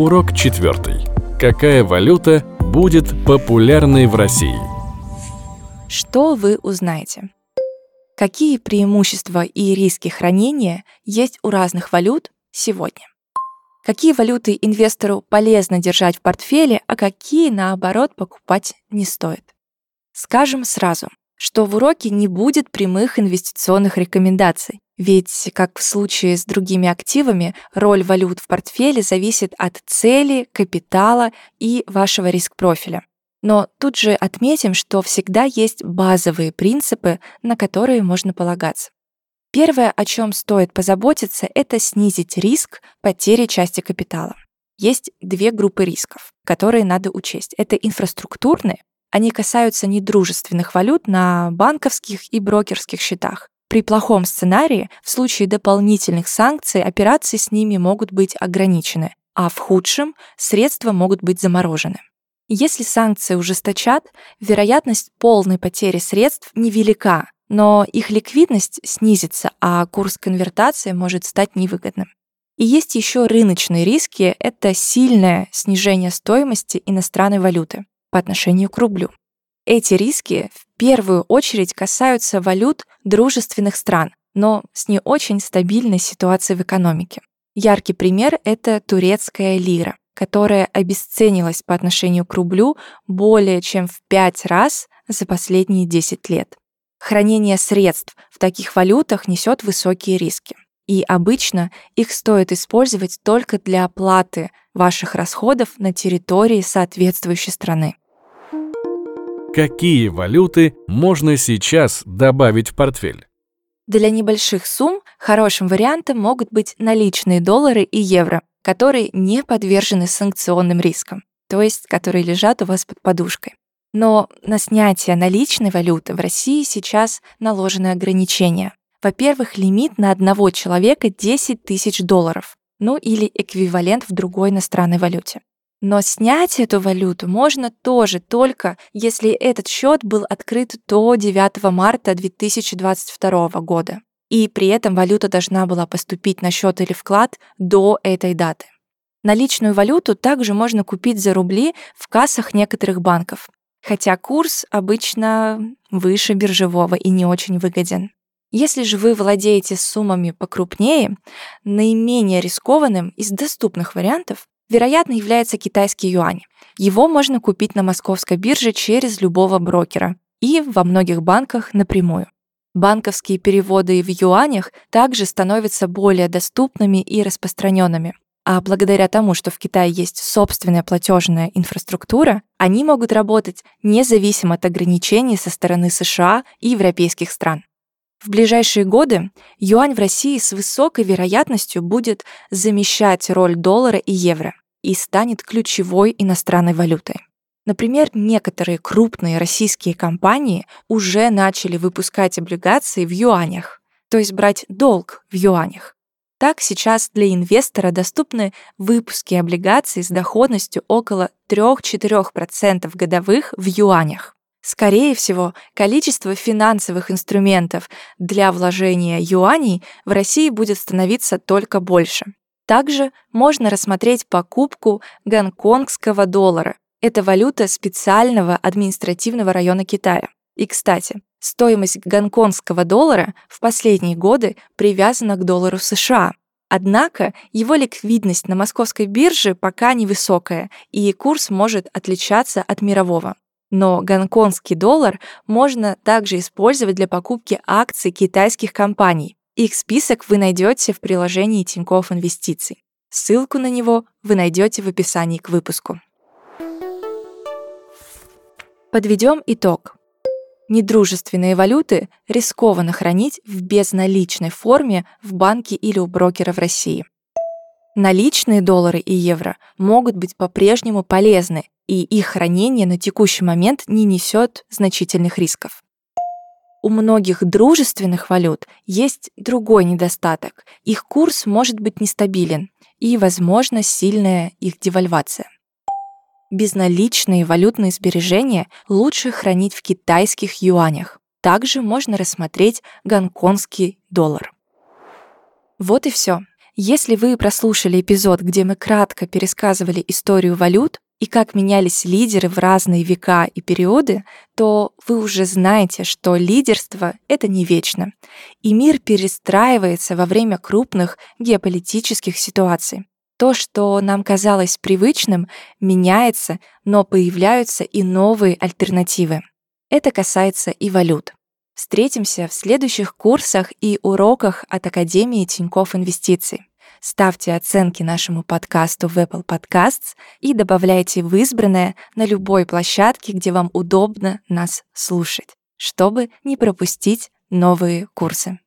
Урок четвертый. Какая валюта будет популярной в России? Что вы узнаете? Какие преимущества и риски хранения есть у разных валют сегодня? Какие валюты инвестору полезно держать в портфеле, а какие, наоборот, покупать не стоит? Скажем сразу, что в уроке не будет прямых инвестиционных рекомендаций, ведь, как в случае с другими активами, роль валют в портфеле зависит от цели, капитала и вашего риск-профиля. Но тут же отметим, что всегда есть базовые принципы, на которые можно полагаться. Первое, о чем стоит позаботиться, это снизить риск потери части капитала. Есть две группы рисков, которые надо учесть. Это инфраструктурные, они касаются недружественных валют на банковских и брокерских счетах. При плохом сценарии, в случае дополнительных санкций, операции с ними могут быть ограничены, а в худшем средства могут быть заморожены. Если санкции ужесточат, вероятность полной потери средств невелика, но их ликвидность снизится, а курс конвертации может стать невыгодным. И есть еще рыночные риски — это сильное снижение стоимости иностранной валюты по отношению к рублю. Эти риски в первую очередь касаются валют дружественных стран, но с не очень стабильной ситуацией в экономике. Яркий пример — это турецкая лира которая обесценилась по отношению к рублю более чем в 5 раз за последние 10 лет. Хранение средств в таких валютах несет высокие риски. И обычно их стоит использовать только для оплаты ваших расходов на территории соответствующей страны. Какие валюты можно сейчас добавить в портфель? Для небольших сумм хорошим вариантом могут быть наличные доллары и евро, которые не подвержены санкционным рискам, то есть которые лежат у вас под подушкой. Но на снятие наличной валюты в России сейчас наложены ограничения. Во-первых, лимит на одного человека 10 тысяч долларов, ну или эквивалент в другой иностранной валюте. Но снять эту валюту можно тоже только, если этот счет был открыт до 9 марта 2022 года и при этом валюта должна была поступить на счет или вклад до этой даты. Наличную валюту также можно купить за рубли в кассах некоторых банков, хотя курс обычно выше биржевого и не очень выгоден. Если же вы владеете суммами покрупнее, наименее рискованным из доступных вариантов, вероятно, является китайский юань. Его можно купить на московской бирже через любого брокера и во многих банках напрямую. Банковские переводы в юанях также становятся более доступными и распространенными. А благодаря тому, что в Китае есть собственная платежная инфраструктура, они могут работать независимо от ограничений со стороны США и европейских стран. В ближайшие годы юань в России с высокой вероятностью будет замещать роль доллара и евро и станет ключевой иностранной валютой. Например, некоторые крупные российские компании уже начали выпускать облигации в юанях, то есть брать долг в юанях. Так сейчас для инвестора доступны выпуски облигаций с доходностью около 3-4% годовых в юанях. Скорее всего, количество финансовых инструментов для вложения юаней в России будет становиться только больше. Также можно рассмотреть покупку гонконгского доллара, это валюта специального административного района Китая. И, кстати, стоимость гонконгского доллара в последние годы привязана к доллару США. Однако его ликвидность на московской бирже пока невысокая, и курс может отличаться от мирового. Но гонконгский доллар можно также использовать для покупки акций китайских компаний. Их список вы найдете в приложении Тинькофф Инвестиций. Ссылку на него вы найдете в описании к выпуску. Подведем итог. Недружественные валюты рискованно хранить в безналичной форме в банке или у брокера в России. Наличные доллары и евро могут быть по-прежнему полезны, и их хранение на текущий момент не несет значительных рисков. У многих дружественных валют есть другой недостаток. Их курс может быть нестабилен и, возможно, сильная их девальвация. Безналичные валютные сбережения лучше хранить в китайских юанях. Также можно рассмотреть гонконгский доллар. Вот и все. Если вы прослушали эпизод, где мы кратко пересказывали историю валют и как менялись лидеры в разные века и периоды, то вы уже знаете, что лидерство — это не вечно, и мир перестраивается во время крупных геополитических ситуаций. То, что нам казалось привычным, меняется, но появляются и новые альтернативы. Это касается и валют. Встретимся в следующих курсах и уроках от Академии Тинькофф Инвестиций. Ставьте оценки нашему подкасту в Apple Podcasts и добавляйте в избранное на любой площадке, где вам удобно нас слушать, чтобы не пропустить новые курсы.